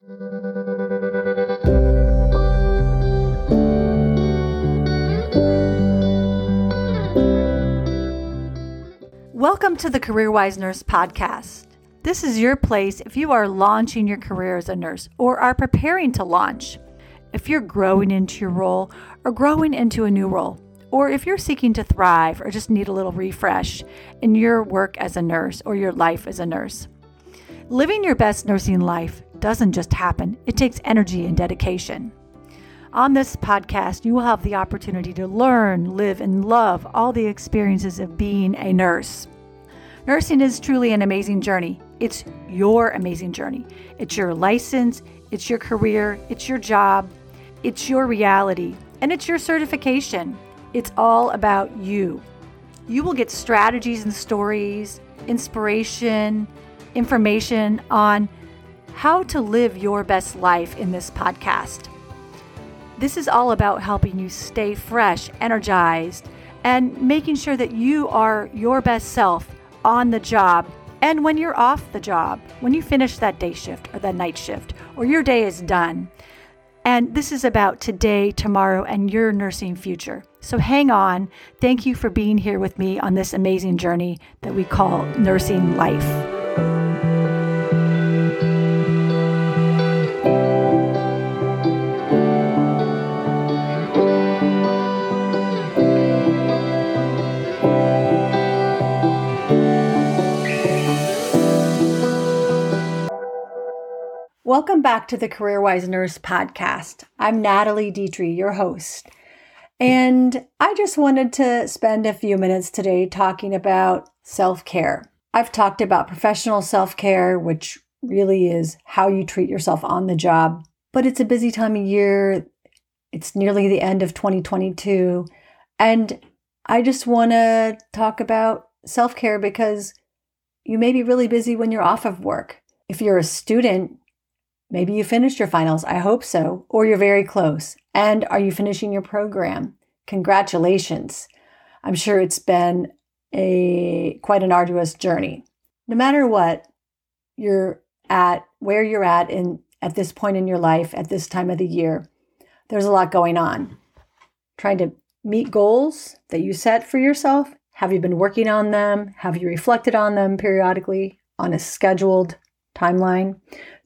Welcome to the CareerWise Nurse Podcast. This is your place if you are launching your career as a nurse or are preparing to launch, if you're growing into your role or growing into a new role, or if you're seeking to thrive or just need a little refresh in your work as a nurse or your life as a nurse. Living your best nursing life doesn't just happen, it takes energy and dedication. On this podcast, you will have the opportunity to learn, live, and love all the experiences of being a nurse. Nursing is truly an amazing journey. It's your amazing journey. It's your license, it's your career, it's your job, it's your reality, and it's your certification. It's all about you. You will get strategies and stories, inspiration, information on how to live your best life in this podcast. This is all about helping you stay fresh, energized, and making sure that you are your best self on the job and when you're off the job, when you finish that day shift or that night shift, or your day is done. And this is about today, tomorrow, and your nursing future. So hang on. Thank you for being here with me on this amazing journey that we call nursing life. Welcome back to the CareerWise Nurse podcast. I'm Natalie D'Itri, your host. And I just wanted to spend a few minutes today talking about self care. I've talked about professional self care, which really is how you treat yourself on the job, but it's a busy time of year. It's nearly the end of 2022. And I just want to talk about self care because you may be really busy when you're off of work. If you're a student, Maybe you finished your finals. I hope so. Or you're very close. And are you finishing your program? Congratulations. I'm sure it's been a quite an arduous journey. No matter what you're at, where you're at in at this point in your life at this time of the year, there's a lot going on. Trying to meet goals that you set for yourself. Have you been working on them? Have you reflected on them periodically on a scheduled timeline?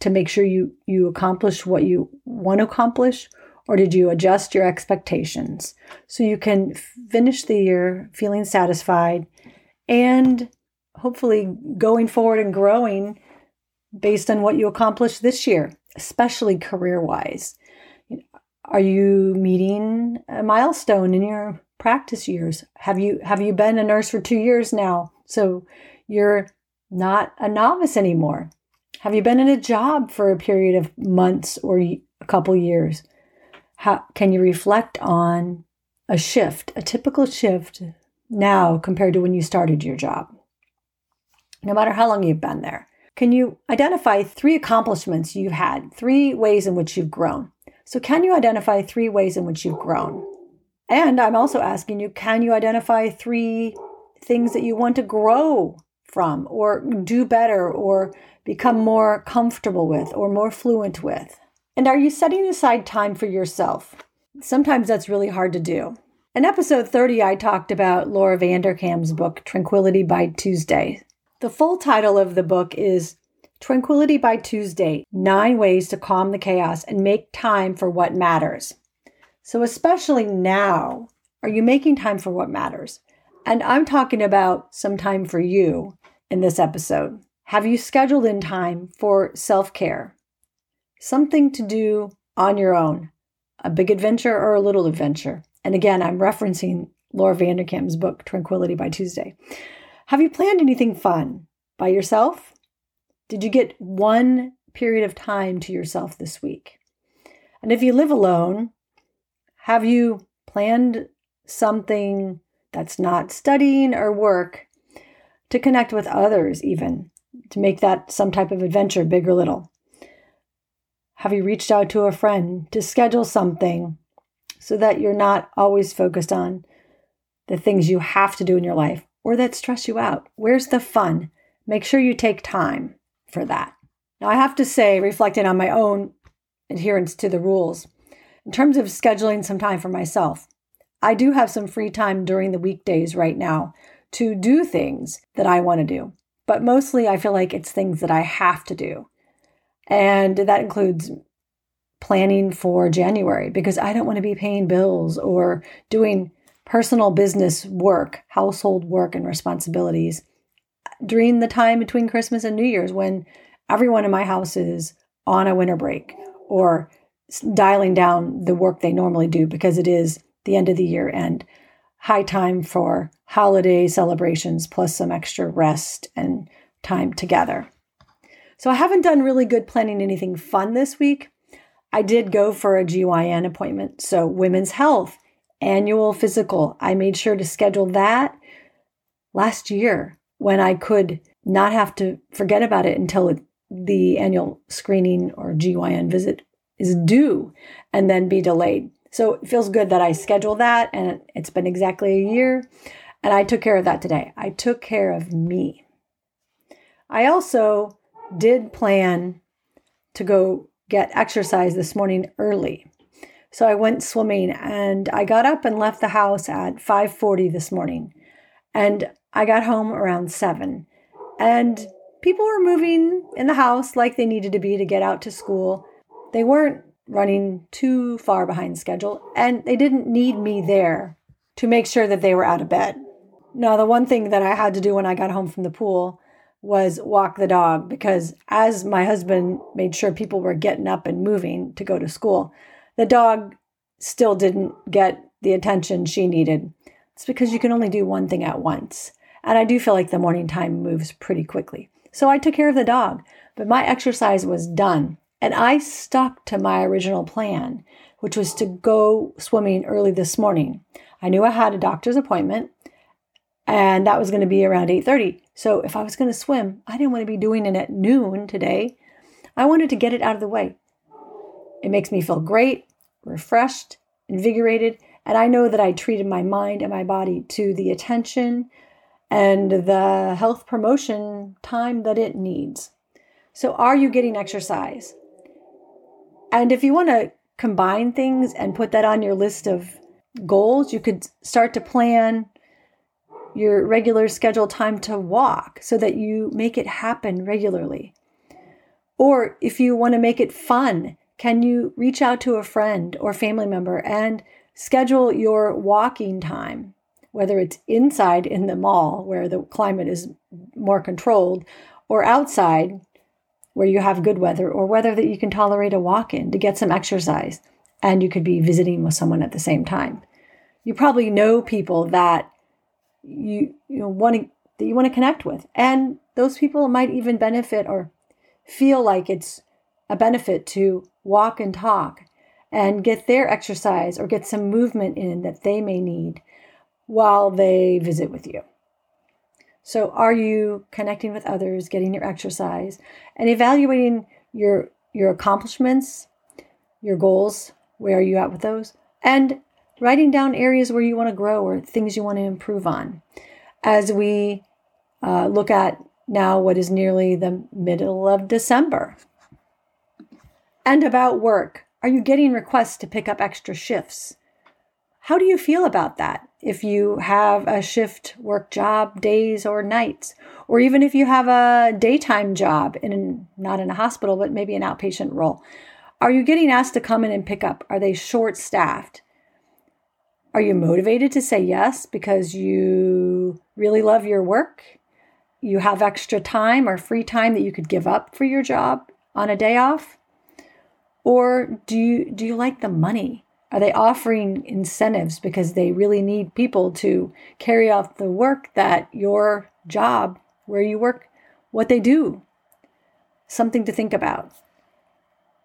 To make sure you you accomplish what you want to accomplish or did you adjust your expectations? So you can finish the year feeling satisfied and hopefully going forward and growing based on what you accomplished this year especially career wise are you meeting a milestone in your practice years? Have you have you been a nurse for 2 years now? So you're not a novice anymore have you been in a job for a period of months or a couple years? How can you reflect on a shift, a typical shift now compared to when you started your job? No matter how long you've been there. Can you identify three accomplishments you've had, three ways in which you've grown? So, can you identify three ways in which you've grown? And I'm also asking you, can you identify three things that you want to grow from or do better or become more comfortable with or more fluent with? And are you setting aside time for yourself? Sometimes that's really hard to do. In episode 30, I talked about Laura Vanderkam's book, Tranquility by Tuesday. The full title of the book is Tranquility by Tuesday Nine Ways to Calm the Chaos and Make Time for What Matters. So, especially now, are you making time for what matters? And I'm talking about some time for you in this episode. Have you scheduled in time for self care? Something to do on your own, a big adventure or a little adventure. And again, I'm referencing Laura Vanderkam's book, Tranquility by Tuesday. Have you planned anything fun by yourself? Did you get one period of time to yourself this week? And if you live alone, have you planned something that's not studying or work to connect with others, even to make that some type of adventure, big or little? Have you reached out to a friend to schedule something so that you're not always focused on the things you have to do in your life or that stress you out? Where's the fun? Make sure you take time for that. Now, I have to say, reflecting on my own adherence to the rules, in terms of scheduling some time for myself, I do have some free time during the weekdays right now to do things that I want to do. But mostly, I feel like it's things that I have to do. And that includes planning for January because I don't want to be paying bills or doing personal business work, household work, and responsibilities during the time between Christmas and New Year's when everyone in my house is on a winter break or dialing down the work they normally do because it is the end of the year and high time for holiday celebrations plus some extra rest and time together. So I haven't done really good planning anything fun this week. I did go for a GYN appointment, so women's health, annual physical. I made sure to schedule that last year when I could not have to forget about it until the annual screening or GYN visit is due and then be delayed. So it feels good that I scheduled that and it's been exactly a year and I took care of that today. I took care of me. I also did plan to go get exercise this morning early. So I went swimming and I got up and left the house at 5:40 this morning. And I got home around 7. And people were moving in the house like they needed to be to get out to school. They weren't running too far behind schedule, and they didn't need me there to make sure that they were out of bed. Now, the one thing that I had to do when I got home from the pool was walk the dog because as my husband made sure people were getting up and moving to go to school, the dog still didn't get the attention she needed. It's because you can only do one thing at once. And I do feel like the morning time moves pretty quickly. So I took care of the dog, but my exercise was done. And I stuck to my original plan, which was to go swimming early this morning. I knew I had a doctor's appointment and that was going to be around 8:30. So if I was going to swim, I didn't want to be doing it at noon today. I wanted to get it out of the way. It makes me feel great, refreshed, invigorated, and I know that I treated my mind and my body to the attention and the health promotion time that it needs. So are you getting exercise? And if you want to combine things and put that on your list of goals, you could start to plan your regular scheduled time to walk so that you make it happen regularly. Or if you want to make it fun, can you reach out to a friend or family member and schedule your walking time, whether it's inside in the mall where the climate is more controlled or outside where you have good weather or weather that you can tolerate a walk in to get some exercise and you could be visiting with someone at the same time. You probably know people that you you know want to that you want to connect with and those people might even benefit or feel like it's a benefit to walk and talk and get their exercise or get some movement in that they may need while they visit with you. So, are you connecting with others, getting your exercise, and evaluating your your accomplishments, your goals? Where are you at with those? And writing down areas where you want to grow or things you want to improve on. As we uh, look at now what is nearly the middle of December. And about work, are you getting requests to pick up extra shifts? How do you feel about that? If you have a shift work job, days or nights, or even if you have a daytime job in not in a hospital, but maybe an outpatient role, are you getting asked to come in and pick up? Are they short staffed? Are you motivated to say yes because you really love your work? You have extra time or free time that you could give up for your job on a day off? Or do you do you like the money? Are they offering incentives because they really need people to carry out the work that your job where you work what they do? Something to think about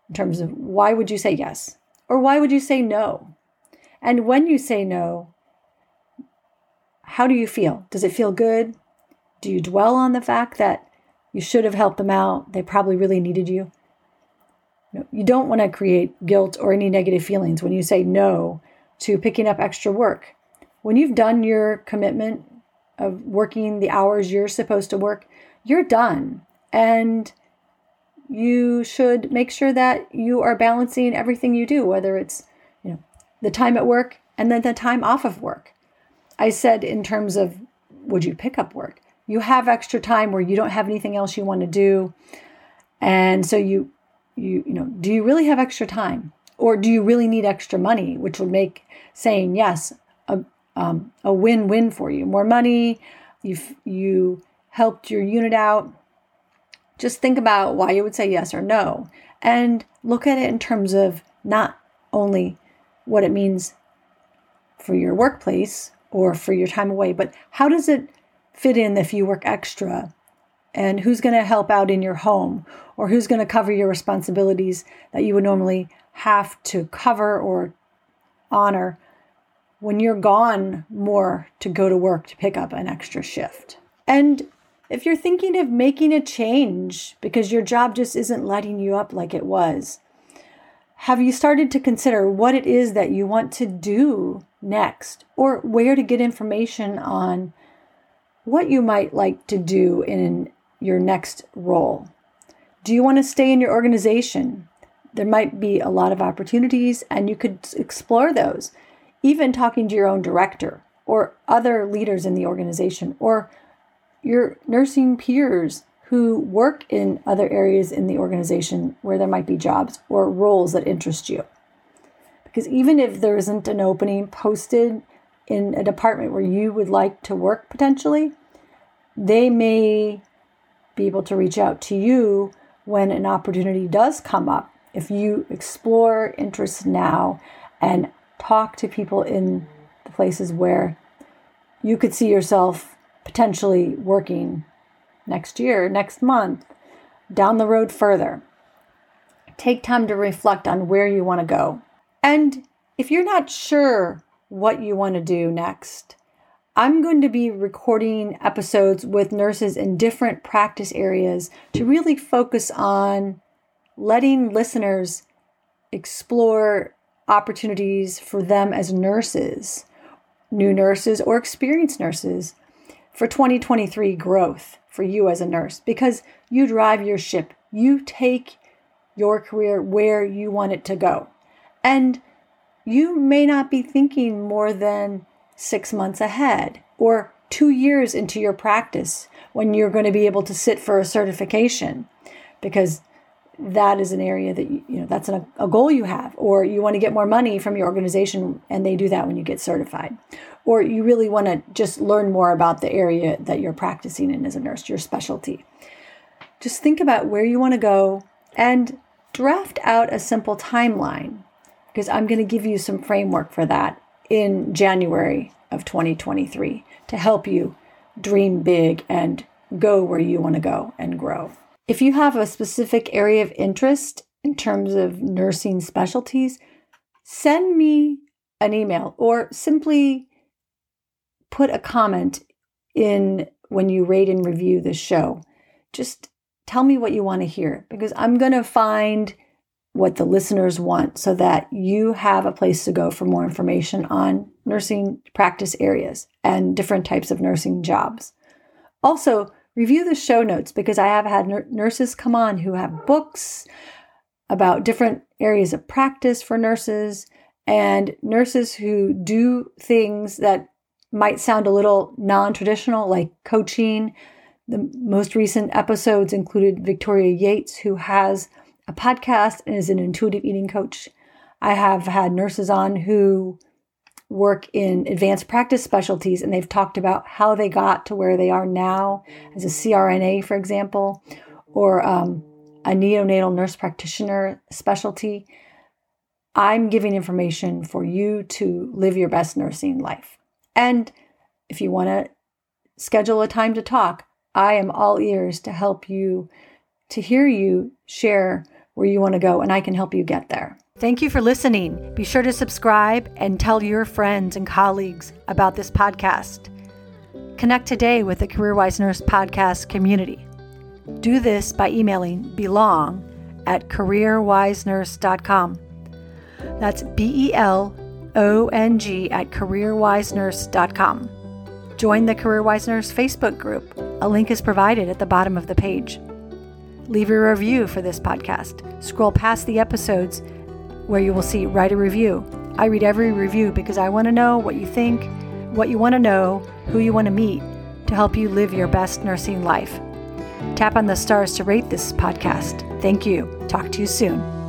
in terms of why would you say yes or why would you say no? And when you say no, how do you feel? Does it feel good? Do you dwell on the fact that you should have helped them out? They probably really needed you. No, you don't want to create guilt or any negative feelings when you say no to picking up extra work. When you've done your commitment of working the hours you're supposed to work, you're done. And you should make sure that you are balancing everything you do, whether it's you know the time at work and then the time off of work. I said in terms of would you pick up work? You have extra time where you don't have anything else you want to do. And so you you you know, do you really have extra time? Or do you really need extra money, which would make saying yes a, um, a win-win for you. More money, you you helped your unit out. Just think about why you would say yes or no, and look at it in terms of not only what it means for your workplace or for your time away, but how does it fit in if you work extra and who's going to help out in your home or who's going to cover your responsibilities that you would normally have to cover or honor when you're gone more to go to work to pick up an extra shift. And if you're thinking of making a change because your job just isn't lighting you up like it was, have you started to consider what it is that you want to do next or where to get information on what you might like to do in your next role? Do you want to stay in your organization? There might be a lot of opportunities and you could explore those even talking to your own director or other leaders in the organization or your nursing peers who work in other areas in the organization where there might be jobs or roles that interest you. Because even if there isn't an opening posted in a department where you would like to work potentially, they may be able to reach out to you when an opportunity does come up. If you explore interests now and talk to people in the places where you could see yourself potentially working next year, next month, down the road further. Take time to reflect on where you want to go. And if you're not sure what you want to do next, I'm going to be recording episodes with nurses in different practice areas to really focus on letting listeners explore opportunities for them as nurses, new nurses or experienced nurses for 2023 growth for you as a nurse because you drive your ship. You take your career where you want it to go. And you may not be thinking more than six months ahead or two years into your practice when you're going to be able to sit for a certification. Because that is an area that you, know that's an, a goal you have or you want to get more money from your organization and they do that when you get certified. Or you really want to just learn more about the area that you're practicing in as a nurse your specialty. Just think about where you want to go and draft out a simple timeline because i'm going to give you some framework for that in january of 2023 to help you dream big and go where you want to go and grow if you have a specific area of interest in terms of nursing specialties, send me an email or simply put a comment in when you rate and review the show. Just tell me what you want to hear because I'm going to find what the listeners want so that you have a place to go for more information on nursing practice areas and different types of nursing jobs. Also, review the show notes because I have had nurses come on who have books about different areas of practice for nurses and nurses who do things that might sound a little non traditional, like coaching. The most recent episodes included Victoria Yates, who has a podcast and is an intuitive eating coach. I have had nurses on who work in advanced practice specialties and they've talked about how they got to where they are now as a CRNA, for example, or um, a neonatal nurse practitioner specialty. I'm giving information for you to live your best nursing life. And if you want to schedule a time to talk, I am all ears to help you, to hear you share where you want to go, and I can help you get there. Thank you for listening. Be sure to subscribe and tell your friends and colleagues about this podcast. Connect today with the CareerWise Nurse podcast community. Do this by emailing belong at careerwisenurse.com. That's B E L O N G at careerwisenurse.com. Join the CareerWise Nurse Facebook group. A link is provided at the bottom of the page. Leave a review for this podcast. Scroll past the episodes where you will see write a review. I read every review because I want to know what you think, what you want to know, who you want to meet to help you live your best nursing life. Tap on the stars to rate this podcast. Thank you. Talk to you soon.